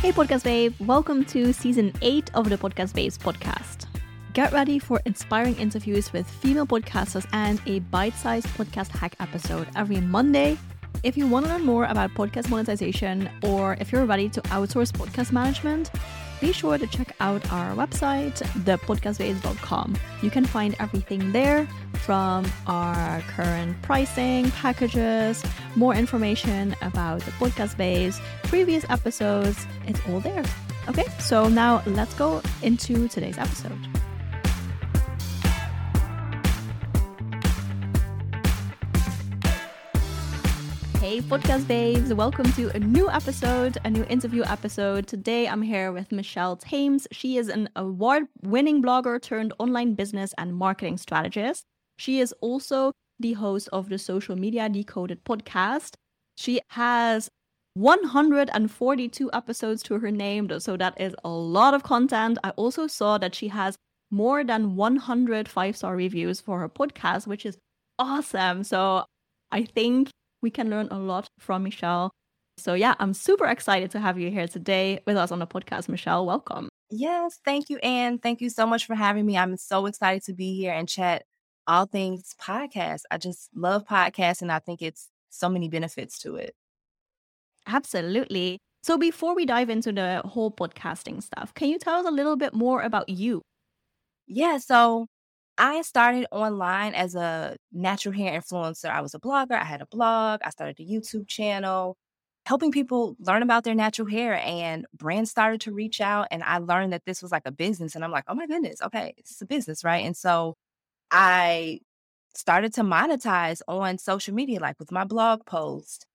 Hey, Podcast Babe, welcome to season 8 of the Podcast Babes podcast. Get ready for inspiring interviews with female podcasters and a bite sized podcast hack episode every Monday. If you want to learn more about podcast monetization or if you're ready to outsource podcast management, be sure to check out our website, thepodcastbabes.com. You can find everything there from our current pricing, packages, more information about the podcast base, previous episodes. It's all there. Okay, so now let's go into today's episode. Hey, podcast babes, welcome to a new episode, a new interview episode. Today I'm here with Michelle Thames. She is an award winning blogger turned online business and marketing strategist. She is also the host of the Social Media Decoded podcast. She has 142 episodes to her name, so that is a lot of content. I also saw that she has more than 100 five star reviews for her podcast, which is awesome. So I think we can learn a lot from Michelle. So, yeah, I'm super excited to have you here today with us on the podcast. Michelle, welcome. Yes, thank you, Anne. Thank you so much for having me. I'm so excited to be here and chat all things podcast. I just love podcasts, and I think it's so many benefits to it. Absolutely. So, before we dive into the whole podcasting stuff, can you tell us a little bit more about you? Yeah, so I started online as a natural hair influencer. I was a blogger, I had a blog, I started a YouTube channel, helping people learn about their natural hair. And brands started to reach out, and I learned that this was like a business. And I'm like, oh my goodness, okay, it's a business, right? And so I started to monetize on social media, like with my blog post.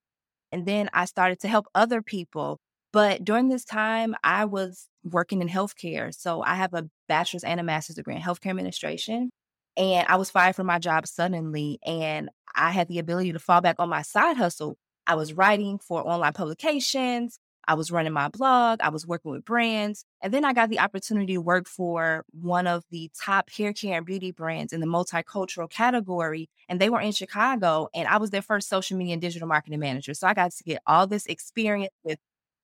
And then I started to help other people. But during this time, I was working in healthcare. So I have a bachelor's and a master's degree in healthcare administration. And I was fired from my job suddenly. And I had the ability to fall back on my side hustle. I was writing for online publications. I was running my blog. I was working with brands. And then I got the opportunity to work for one of the top hair care and beauty brands in the multicultural category. And they were in Chicago. And I was their first social media and digital marketing manager. So I got to get all this experience with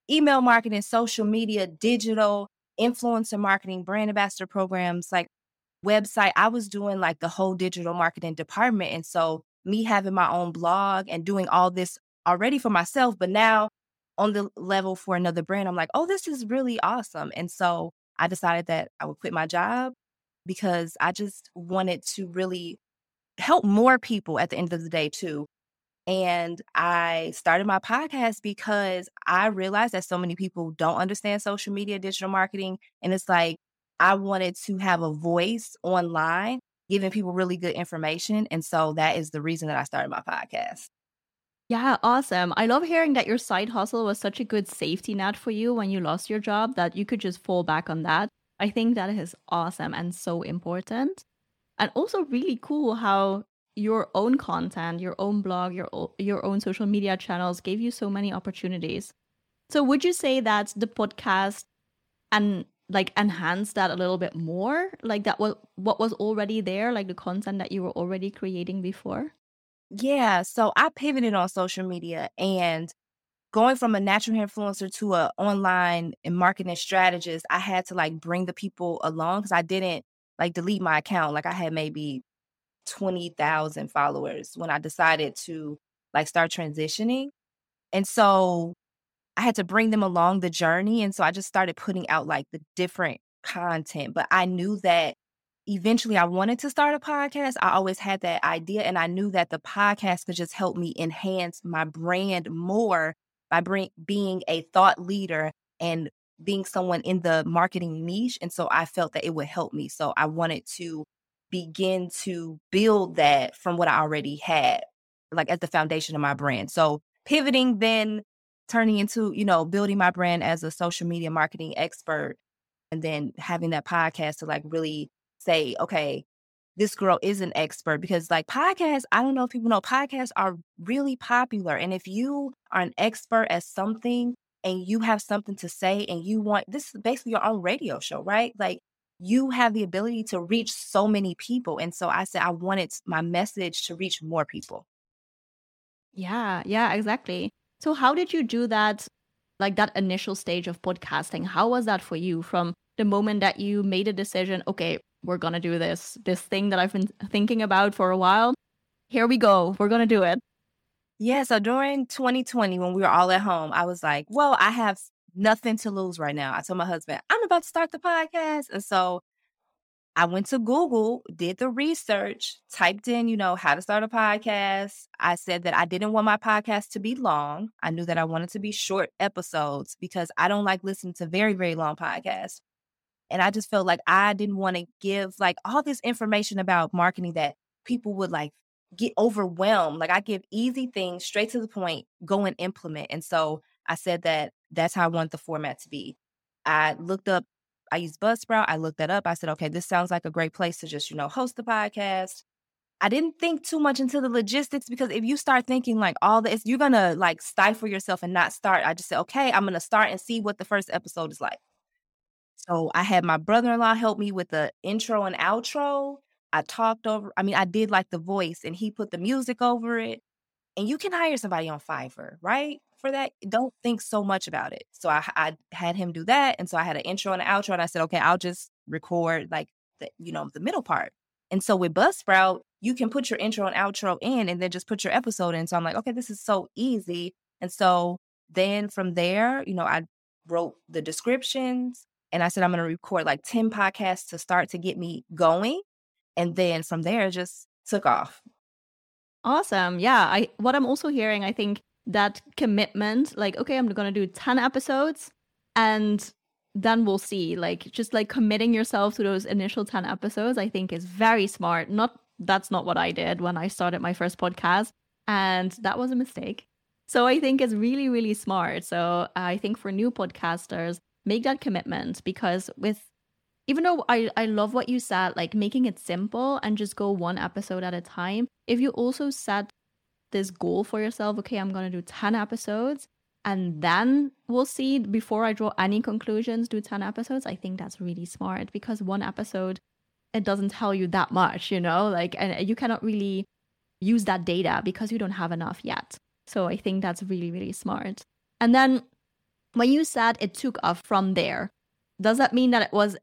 email marketing, social media, digital, influencer marketing, brand ambassador programs, like website. I was doing like the whole digital marketing department. And so me having my own blog and doing all this already for myself, but now on the level for another brand, I'm like, oh, this is really awesome. And so I decided that I would quit my job because I just wanted to really help more people at the end of the day, too. And I started my podcast because I realized that so many people don't understand social media, digital marketing. And it's like, I wanted to have a voice online, giving people really good information. And so that is the reason that I started my podcast. Yeah, awesome. I love hearing that your side hustle was such a good safety net for you when you lost your job that you could just fall back on that. I think that is awesome and so important. And also really cool how your own content, your own blog, your your own social media channels gave you so many opportunities. So would you say that the podcast and like enhance that a little bit more? Like that what what was already there, like the content that you were already creating before? Yeah, so I pivoted on social media and going from a natural hair influencer to a online and marketing strategist, I had to like bring the people along because I didn't like delete my account. Like I had maybe 20,000 followers when I decided to like start transitioning. And so I had to bring them along the journey. And so I just started putting out like the different content. But I knew that eventually I wanted to start a podcast. I always had that idea. And I knew that the podcast could just help me enhance my brand more by bring, being a thought leader and being someone in the marketing niche. And so I felt that it would help me. So I wanted to begin to build that from what I already had, like as the foundation of my brand. So pivoting then turning into, you know, building my brand as a social media marketing expert and then having that podcast to like really say, okay, this girl is an expert because like podcasts, I don't know if people know podcasts are really popular. And if you are an expert at something and you have something to say and you want this is basically your own radio show, right? Like you have the ability to reach so many people. And so I said, I wanted my message to reach more people. Yeah, yeah, exactly. So, how did you do that like that initial stage of podcasting. How was that for you from the moment that you made a decision, okay, we're going to do this, this thing that I've been thinking about for a while? Here we go. We're going to do it. Yeah. So during 2020, when we were all at home, I was like, well, I have nothing to lose right now. I told my husband, I'm about to start the podcast. And so I went to Google, did the research, typed in, you know, how to start a podcast. I said that I didn't want my podcast to be long. I knew that I wanted to be short episodes because I don't like listening to very, very long podcasts. And I just felt like I didn't want to give like all this information about marketing that people would like get overwhelmed. Like I give easy things straight to the point, go and implement. And so I said that that's how I want the format to be. I looked up, I used Buzzsprout. I looked that up. I said, okay, this sounds like a great place to just, you know, host the podcast. I didn't think too much into the logistics because if you start thinking like all this, you're gonna like stifle yourself and not start. I just said, okay, I'm gonna start and see what the first episode is like. So I had my brother-in-law help me with the intro and outro. I talked over, I mean, I did like the voice and he put the music over it. And you can hire somebody on Fiverr, right? For that, don't think so much about it. So I, I had him do that. And so I had an intro and an outro. And I said, okay, I'll just record like the, you know, the middle part. And so with Buzzsprout, you can put your intro and outro in and then just put your episode in. So I'm like, okay, this is so easy. And so then from there, you know, I wrote the descriptions and I said, I'm going to record like 10 podcasts to start to get me going. And then from there, just took off. Awesome. Yeah. I what I'm also hearing, I think that commitment, like, okay, I'm gonna do 10 episodes and then we'll see. Like just like committing yourself to those initial 10 episodes, I think is very smart. Not that's not what I did when I started my first podcast. And that was a mistake. So I think it's really, really smart. So I think for new podcasters, make that commitment because with even though I, I love what you said, like making it simple and just go one episode at a time, if you also set this goal for yourself, okay, I'm to do 10 episodes and then we'll see before I draw any conclusions, do 10 episodes, I think that's really smart because one episode, it doesn't tell you that much, you know, like, and you cannot really use that data because you don't have enough yet. So I think that's really, really smart. And then when you said it took off from there, does that mean that it was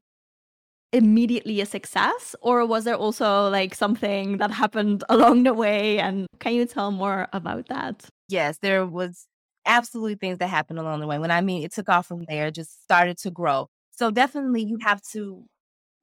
immediately a success or was there also like something that happened along the way? And can you tell more about that? Yes there was absolutely things that happened along the way. When i mean it took off from there just started to grow. So definitely you have to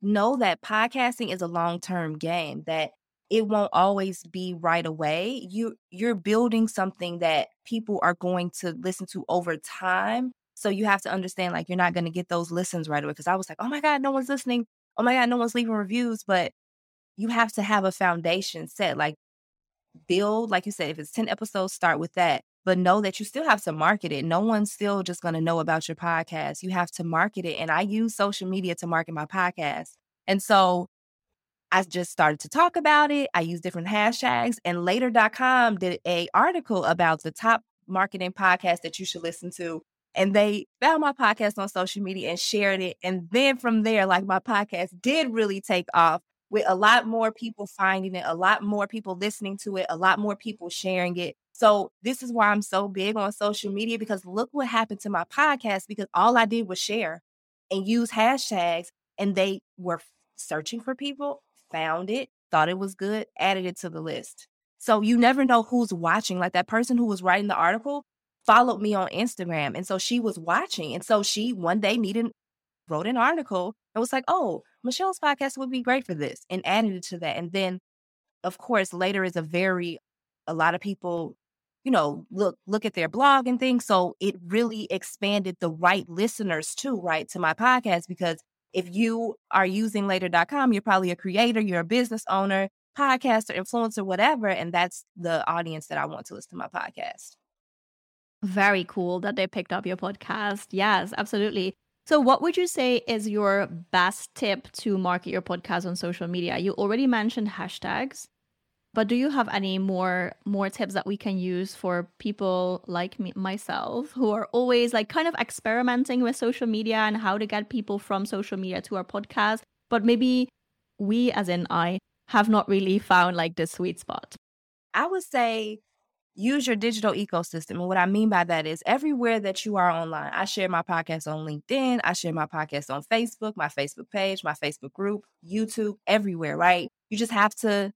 know that podcasting is a long-term game that it won't always be right away you you're building something that people are going to listen to over time so you have to understand, like, you're not going to get those listens right away. Because I was like, oh my God, no one's listening oh my God, no one's leaving reviews, but you have to have a foundation set. Like build, like you said, if it's 10 episodes, start with that. But know that you still have to market it. No one's still just going to know about your podcast. You have to market it. And I use social media to market my podcast. And so I just started to talk about it. I use different hashtags and later.com did a article about the top marketing podcast that you should listen to and they found my podcast on social media and shared it. And then from there, like my podcast did really take off with a lot more people finding it, a lot more people listening to it, a lot more people sharing it. So this is why I'm so big on social media because look what happened to my podcast because all I did was share and use hashtags and they were searching for people, found it, thought it was good, added it to the list. So you never know who's watching. Like that person who was writing the article, followed me on Instagram. And so she was watching. And so she one day needed, wrote an article and was like, oh, Michelle's podcast would be great for this and added it to that. And then, of course, later is a very, a lot of people, you know, look, look at their blog and things. So it really expanded the right listeners too, right, to my podcast. Because if you are using later.com, you're probably a creator, you're a business owner, podcaster, influencer, whatever. And that's the audience that I want to listen to my podcast. Very cool that they picked up your podcast. Yes, absolutely. So, what would you say is your best tip to market your podcast on social media? You already mentioned hashtags, but do you have any more more tips that we can use for people like me myself who are always like kind of experimenting with social media and how to get people from social media to our podcast, but maybe we, as in I, have not really found like the sweet spot? I would say use your digital ecosystem. And what I mean by that is everywhere that you are online, I share my podcast on LinkedIn, I share my podcast on Facebook, my Facebook page, my Facebook group, YouTube, everywhere, right? You just have to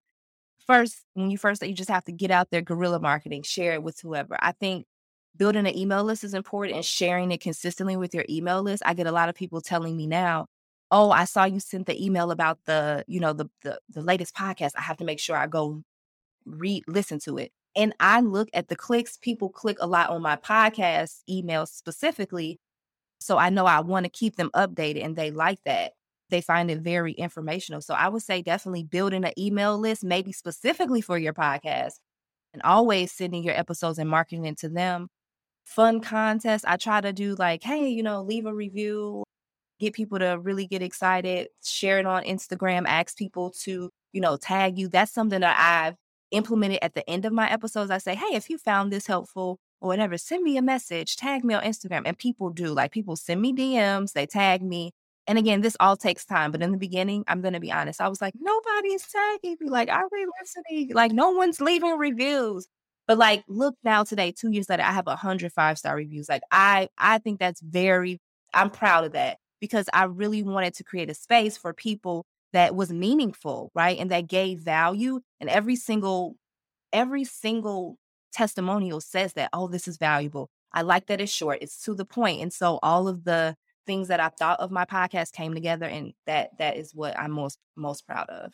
first, when you first, you just have to get out there, guerrilla marketing, share it with whoever. I think building an email list is important and sharing it consistently with your email list. I get a lot of people telling me now, oh, I saw you sent the email about the, you know, the the, the latest podcast. I have to make sure I go read, listen to it. And I look at the clicks. People click a lot on my podcast emails specifically. So I know I want to keep them updated and they like that. They find it very informational. So I would say definitely building an email list, maybe specifically for your podcast, and always sending your episodes and marketing it to them. Fun contests. I try to do like, hey, you know, leave a review, get people to really get excited, share it on Instagram, ask people to, you know, tag you. That's something that I've implemented at the end of my episodes. I say, hey, if you found this helpful or whatever, send me a message, tag me on Instagram. And people do. Like people send me DMs, they tag me. And again, this all takes time. But in the beginning, I'm going to be honest. I was like, nobody's tagging me. Like, are we listening? Like, no one's leaving reviews. But like, look now today, two years later, I have a hundred five star reviews. Like, I I think that's very. I'm proud of that because I really wanted to create a space for people that was meaningful, right? And that gave value. And every single, every single testimonial says that, oh, this is valuable. I like that it's short, it's to the point. And so all of the things that I thought of my podcast came together and that that is what I'm most most proud of.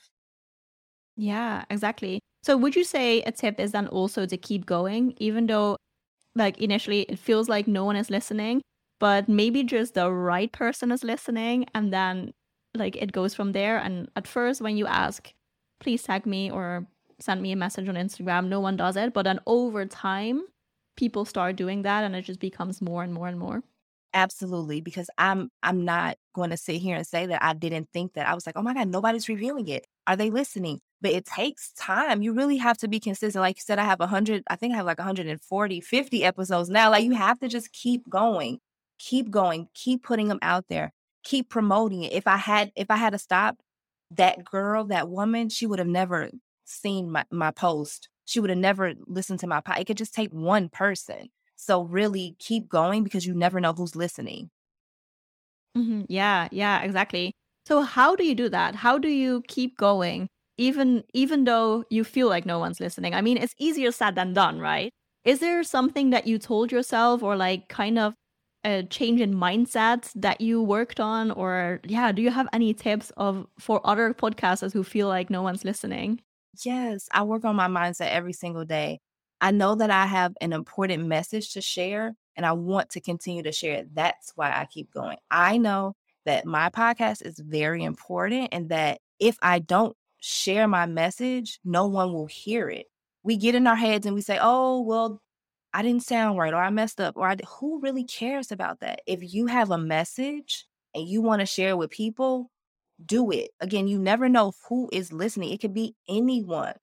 Yeah, exactly. So would you say a tip is then also to keep going, even though like initially it feels like no one is listening, but maybe just the right person is listening and then like it goes from there. And at first, when you ask, please tag me or send me a message on Instagram, no one does it. But then over time, people start doing that and it just becomes more and more and more. Absolutely, because I'm I'm not going to sit here and say that I didn't think that. I was like, oh my God, nobody's revealing it. Are they listening? But it takes time. You really have to be consistent. Like you said, I have 100, I think I have like 140, 50 episodes now. Like you have to just keep going, keep going, keep putting them out there keep promoting it. If I had if I had to stop, that girl, that woman, she would have never seen my, my post. She would have never listened to my podcast. It could just take one person. So really keep going because you never know who's listening. Mm-hmm. Yeah, yeah, exactly. So how do you do that? How do you keep going even even though you feel like no one's listening? I mean, it's easier said than done, right? Is there something that you told yourself or like kind of a change in mindset that you worked on or yeah do you have any tips of for other podcasters who feel like no one's listening yes i work on my mindset every single day i know that i have an important message to share and i want to continue to share it that's why i keep going i know that my podcast is very important and that if i don't share my message no one will hear it we get in our heads and we say oh well I didn't sound right or I messed up or I, who really cares about that? If you have a message and you want to share it with people, do it. Again, you never know who is listening. It could be anyone.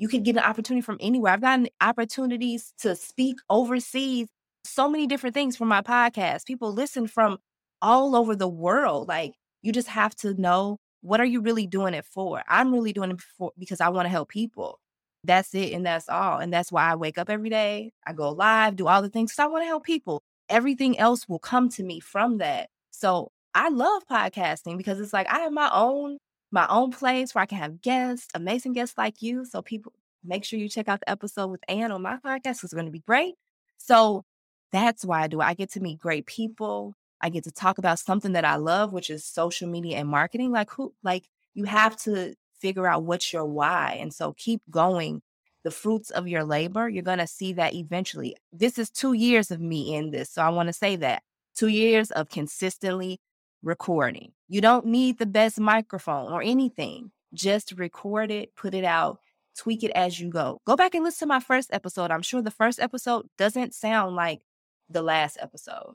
You could get an opportunity from anywhere. I've gotten opportunities to speak overseas, so many different things from my podcast. People listen from all over the world. Like you just have to know what are you really doing it for? I'm really doing it for because I want to help people. That's it and that's all. And that's why I wake up every day. I go live, do all the things because I want to help people. Everything else will come to me from that. So I love podcasting because it's like I have my own my own place where I can have guests, amazing guests like you. So people make sure you check out the episode with Anne on my podcast. It's going to be great. So that's why I do it. I get to meet great people. I get to talk about something that I love, which is social media and marketing. Like who like you have to figure out what's your why. And so keep going. The fruits of your labor, you're going to see that eventually. This is two years of me in this. So I want to say that two years of consistently recording. You don't need the best microphone or anything. Just record it, put it out, tweak it as you go. Go back and listen to my first episode. I'm sure the first episode doesn't sound like the last episode.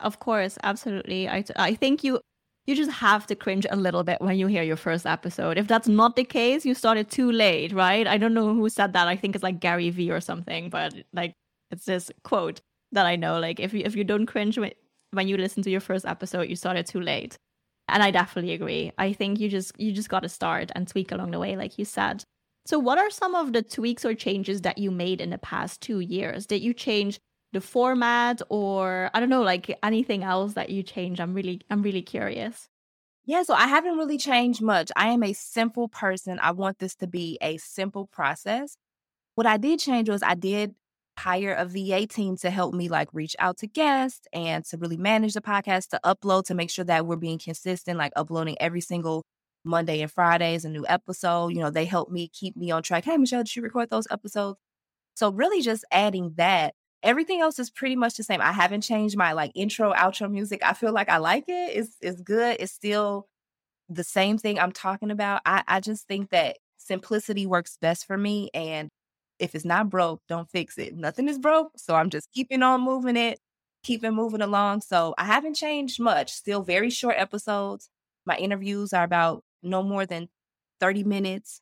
Of course, absolutely. I, I think you you just have to cringe a little bit when you hear your first episode. If that's not the case, you started too late, right? I don't know who said that. I think it's like Gary Vee or something, but like it's this quote that I know. Like if you if you don't cringe when you listen to your first episode, you started too late. And I definitely agree. I think you just you just got to start and tweak along the way, like you said. So, what are some of the tweaks or changes that you made in the past two years? Did you change the format, or I don't know, like anything else that you changed? I'm really, I'm really curious. Yeah, so I haven't really changed much. I am a simple person. I want this to be a simple process. What I did change was I did hire a VA team to help me like reach out to guests and to really manage the podcast, to upload, to make sure that we're being consistent, like uploading every single Monday and Fridays a new episode. You know, they help me keep me on track. Hey, Michelle, did you record those episodes? So really just adding that. Everything else is pretty much the same. I haven't changed my like intro, outro music. I feel like I like it. It's it's good. It's still the same thing I'm talking about. I, I just think that simplicity works best for me. And if it's not broke, don't fix it. Nothing is broke. So I'm just keeping on moving it, keeping moving along. So I haven't changed much. Still very short episodes. My interviews are about no more than 30 minutes.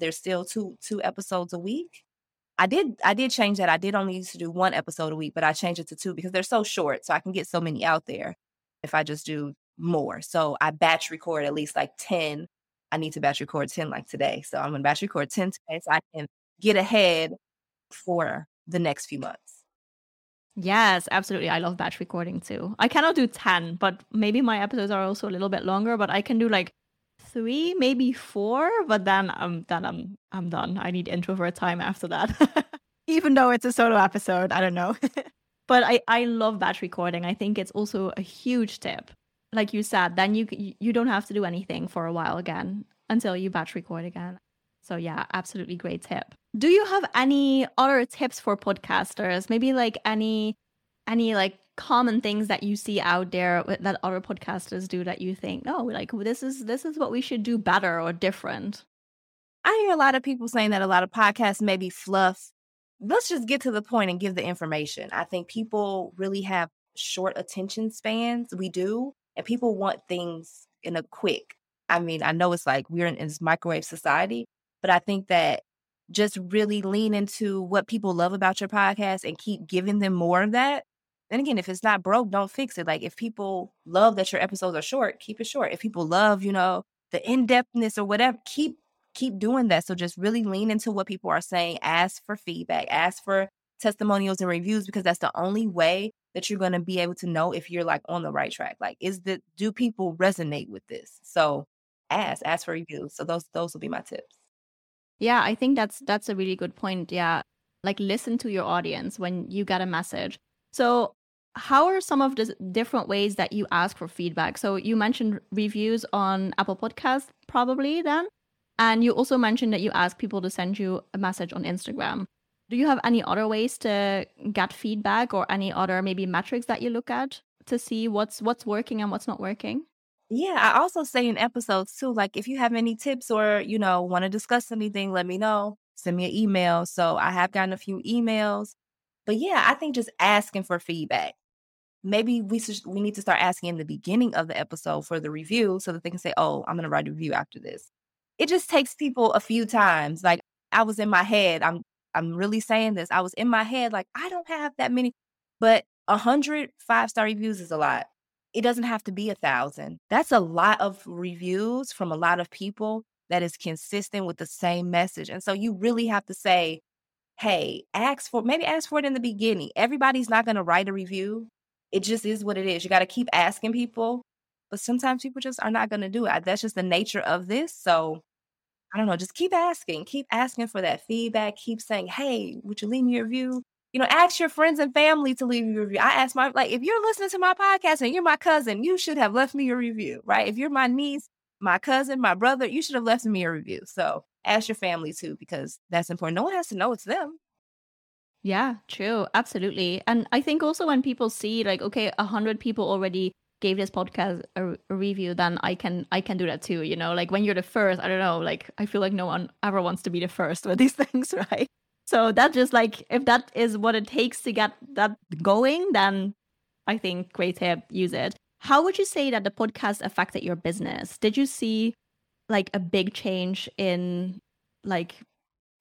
There's still two two episodes a week. I did I did change that. I did only used to do one episode a week, but I changed it to two because they're so short. So I can get so many out there if I just do more. So I batch record at least like 10. I need to batch record 10 like today. So I'm gonna batch record 10 today so I can get ahead for the next few months. Yes, absolutely. I love batch recording too. I cannot do 10, but maybe my episodes are also a little bit longer, but I can do like three, maybe four, but then I'm then I'm I'm done. I need introvert time after that. Even though it's a solo episode, I don't know. but I I love batch recording. I think it's also a huge tip. Like you said, then you you don't have to do anything for a while again until you batch record again. So yeah, absolutely great tip. Do you have any other tips for podcasters? Maybe like any any like common things that you see out there that other podcasters do that you think, oh, like this is this is what we should do better or different? I hear a lot of people saying that a lot of podcasts maybe fluff. Let's just get to the point and give the information. I think people really have short attention spans. We do, and people want things in a quick. I mean, I know it's like we're in this microwave society, but I think that just really lean into what people love about your podcast and keep giving them more of that then again, if it's not broke, don't fix it. Like if people love that your episodes are short, keep it short. If people love, you know, the in-depthness or whatever, keep keep doing that. So just really lean into what people are saying. Ask for feedback, ask for testimonials and reviews because that's the only way that you're going to be able to know if you're like on the right track. Like is the do people resonate with this? So ask, ask for reviews. So those those will be my tips. Yeah, I think that's that's a really good point. Yeah. Like listen to your audience when you get a message. So how are some of the different ways that you ask for feedback? So you mentioned reviews on Apple Podcasts, probably then, and you also mentioned that you ask people to send you a message on Instagram. Do you have any other ways to get feedback, or any other maybe metrics that you look at to see what's what's working and what's not working? Yeah, I also say in episodes too, like if you have any tips or you know want to discuss anything, let me know. Send me an email. So I have gotten a few emails. But yeah, I think just asking for feedback maybe we we need to start asking in the beginning of the episode for the review so that they can say, "Oh, I'm going to write a review after this." It just takes people a few times. Like I was in my head, I'm I'm really saying this. I was in my head like I don't have that many, but a hundred five star reviews is a lot. It doesn't have to be a thousand. That's a lot of reviews from a lot of people that is consistent with the same message. And so you really have to say, hey, ask for maybe ask for it in the beginning. Everybody's not going to write a review it just is what it is. You got to keep asking people, but sometimes people just are not going to do it. That's just the nature of this. So I don't know, just keep asking, keep asking for that feedback, keep saying, hey, would you leave me a review? You know, ask your friends and family to leave you a review. I ask my, like, if you're listening to my podcast and you're my cousin, you should have left me a review, right? If you're my niece, my cousin, my brother, you should have left me a review. So ask your family too, because that's important. No one has to know it's them. Yeah, true. Absolutely. And I think also when people see like, okay, a hundred people already gave this podcast a, a, review, then I can I can do that too. You know, like when you're the first, I don't know, like I feel like no one ever wants to be the first with these things, right? So that just like if that is what it takes to get that going, then I think great tip, use it. How would you say that the podcast affected your business? Did you see like a big change in like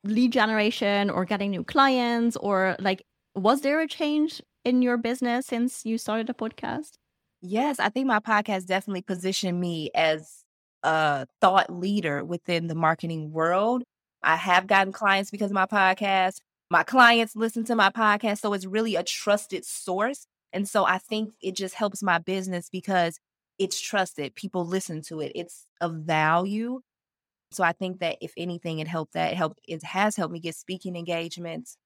lead generation or getting new clients or like was there a change in your business since you started a podcast? Yes, I think my podcast definitely positioned me as a thought leader within the marketing world. I have gotten clients because of my podcast. My clients listen to my podcast. So it's really a trusted source. And so I think it just helps my business because it's trusted. People listen to it. It's of value. So I think that if anything, it helped that. It helped it has helped me get speaking engagements.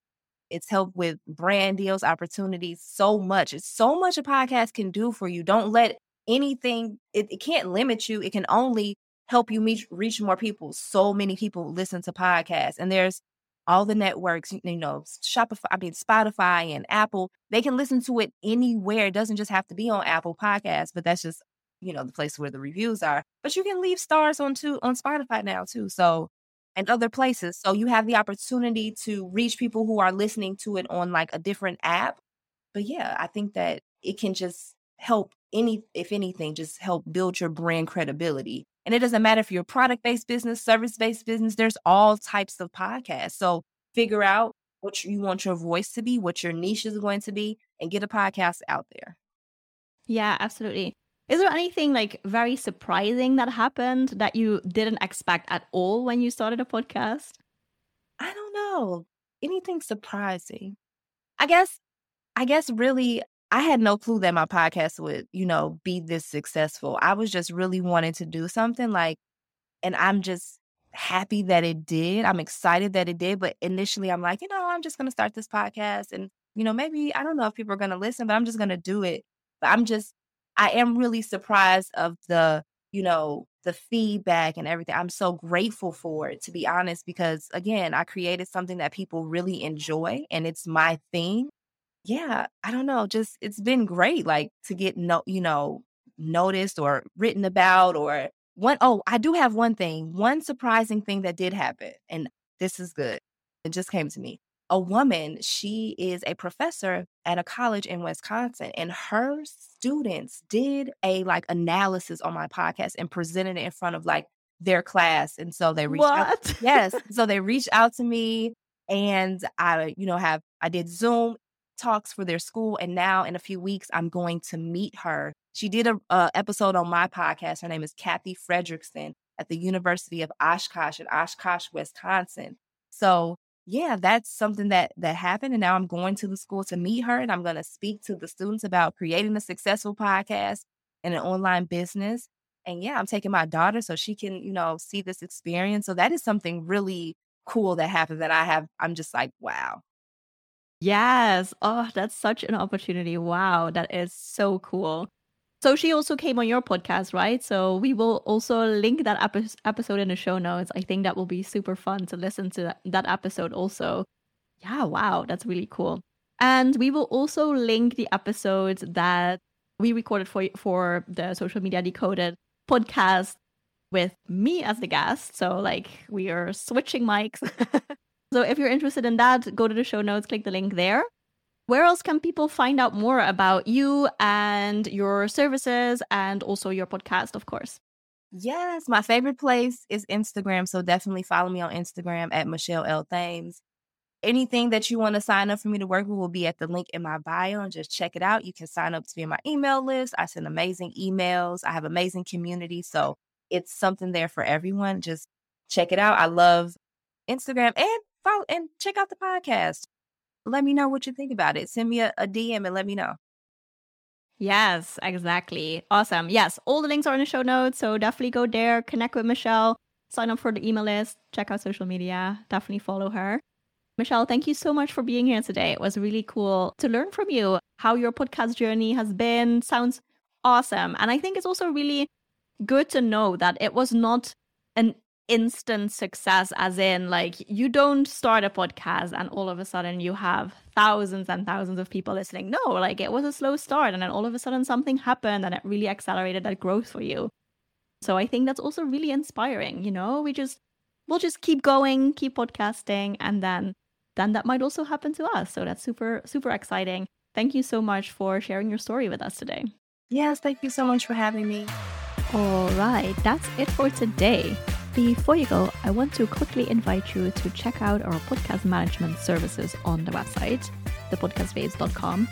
It's helped with brand deals, opportunities, so much. It's so much a podcast can do for you. Don't let anything, it, it can't limit you. It can only help you meet, reach more people. So many people listen to podcasts, and there's all the networks, you know, Shopify, I mean, Spotify and Apple, they can listen to it anywhere. It doesn't just have to be on Apple Podcasts, but that's just, you know, the place where the reviews are. But you can leave stars on too on Spotify now too. So and other places. So you have the opportunity to reach people who are listening to it on like a different app. But yeah, I think that it can just help any if anything just help build your brand credibility and it doesn't matter if you're a product based business service based business there's all types of podcasts. So figure out what you want your voice to be what your niche is going to be and get a podcast out there. Yeah absolutely. Is there anything like very surprising that happened that you didn't expect at all when you started a podcast? I don't know. Anything surprising? I guess i guess really I had no clue that my podcast would, you know, be this successful. I was just really wanting to do something like, and I'm just happy that it did. I'm excited that it did. But initially, I'm like, you know, I'm just going to start this podcast. And, you know, maybe I don't know if people are going to listen, but I'm just going to do it. But I'm just, I am really surprised of the, you know, the feedback and everything. I'm so grateful for it, to be honest, because again, I created something that people really enjoy and it's my thing yeah, I don't know, just it's been great like to get no, you know, noticed or written about or one oh, I do have one thing, one surprising thing that did happen and this is good. It just came to me. A woman, she is a professor at a college in Wisconsin and her students did a like analysis on my podcast and presented it in front of like their class and so they reached what? out yes so they reached out to me and I, you know, have I did Zoom talks for their school. And now in a few weeks, I'm going to meet her. She did a, a episode on my podcast. Her name is Kathy Fredrickson at the University of Oshkosh in Oshkosh, Wisconsin. So yeah, that's something that that happened. And now I'm going to the school to meet her and I'm going to speak to the students about creating a successful podcast and an online business. And yeah, I'm taking my daughter so she can, you know, see this experience. So that is something really cool that happened that I have. I'm just like, wow, Yes. Oh, that's such an opportunity. Wow, that is so cool. So she also came on your podcast, right? So we will also link that epi- episode in the show notes. I think that will be super fun to listen to that episode also. Yeah, wow, that's really cool. And we will also link the episodes that we recorded for for the social media decoded podcast with me as the guest. So like we are switching mics. So if you're interested in that, go to the show notes, click the link there. Where else can people find out more about you and your services and also your podcast, of course? Yes, my favorite place is Instagram. So definitely follow me on Instagram at Michelle L. Thames. Anything that you want to sign up for me to work with will be at the link in my bio and just check it out. You can sign up to be on my email list. I send amazing emails. I have amazing community. So it's something there for everyone. Just check it out. I love Instagram and follow and check out the podcast. Let me know what you think about it. Send me a, a DM and let me know. Yes, exactly. Awesome. Yes, all the links are in the show notes. So definitely go there, connect with Michelle, sign up for the email list, check out social media, definitely follow her. Michelle, thank you so much for being here today. It was really cool to learn from you how your podcast journey has been. Sounds awesome. And I think it's also really good to know that it was not an instant success as in like you don't start a podcast and all of a sudden you have thousands and thousands of people listening. No like it was a slow start and then all of a sudden something happened and it really accelerated that growth for you. So i think that's also really inspiring you know? We just we'll just keep going keep podcasting and then then that might also happen to us. So that's super super exciting. Thank you so much for sharing your story with us today. Yes thank you so much for having me. All right that's it for today before you go, I want to quickly invite you to check out our podcast management services on the website, thepodcastbabes.com.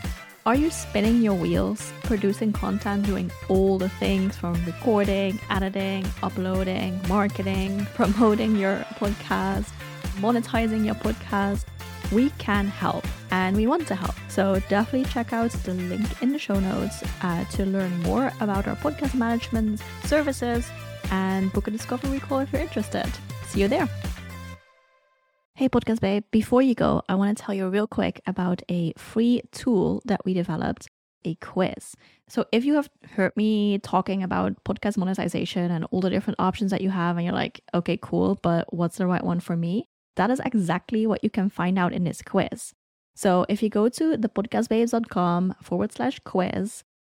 Are you spinning your wheels, producing content, doing all the things from recording, editing, uploading, marketing, promoting your podcast? monetizing your podcast, we can help and we want to help. So definitely check out the link in the show notes uh, to learn more about our podcast management services and book a discovery call if you're interested. See you there. Hey, Podcast Babe, before you go, I want to tell you real quick about a free tool that we developed a quiz. So if you have heard me talking about podcast monetization and all the different options that you have, and you're like, okay, cool, but what's the right one for me? That is exactly what you can find out in this quiz. So if you go to thepodcastbabes.com forward slash quiz,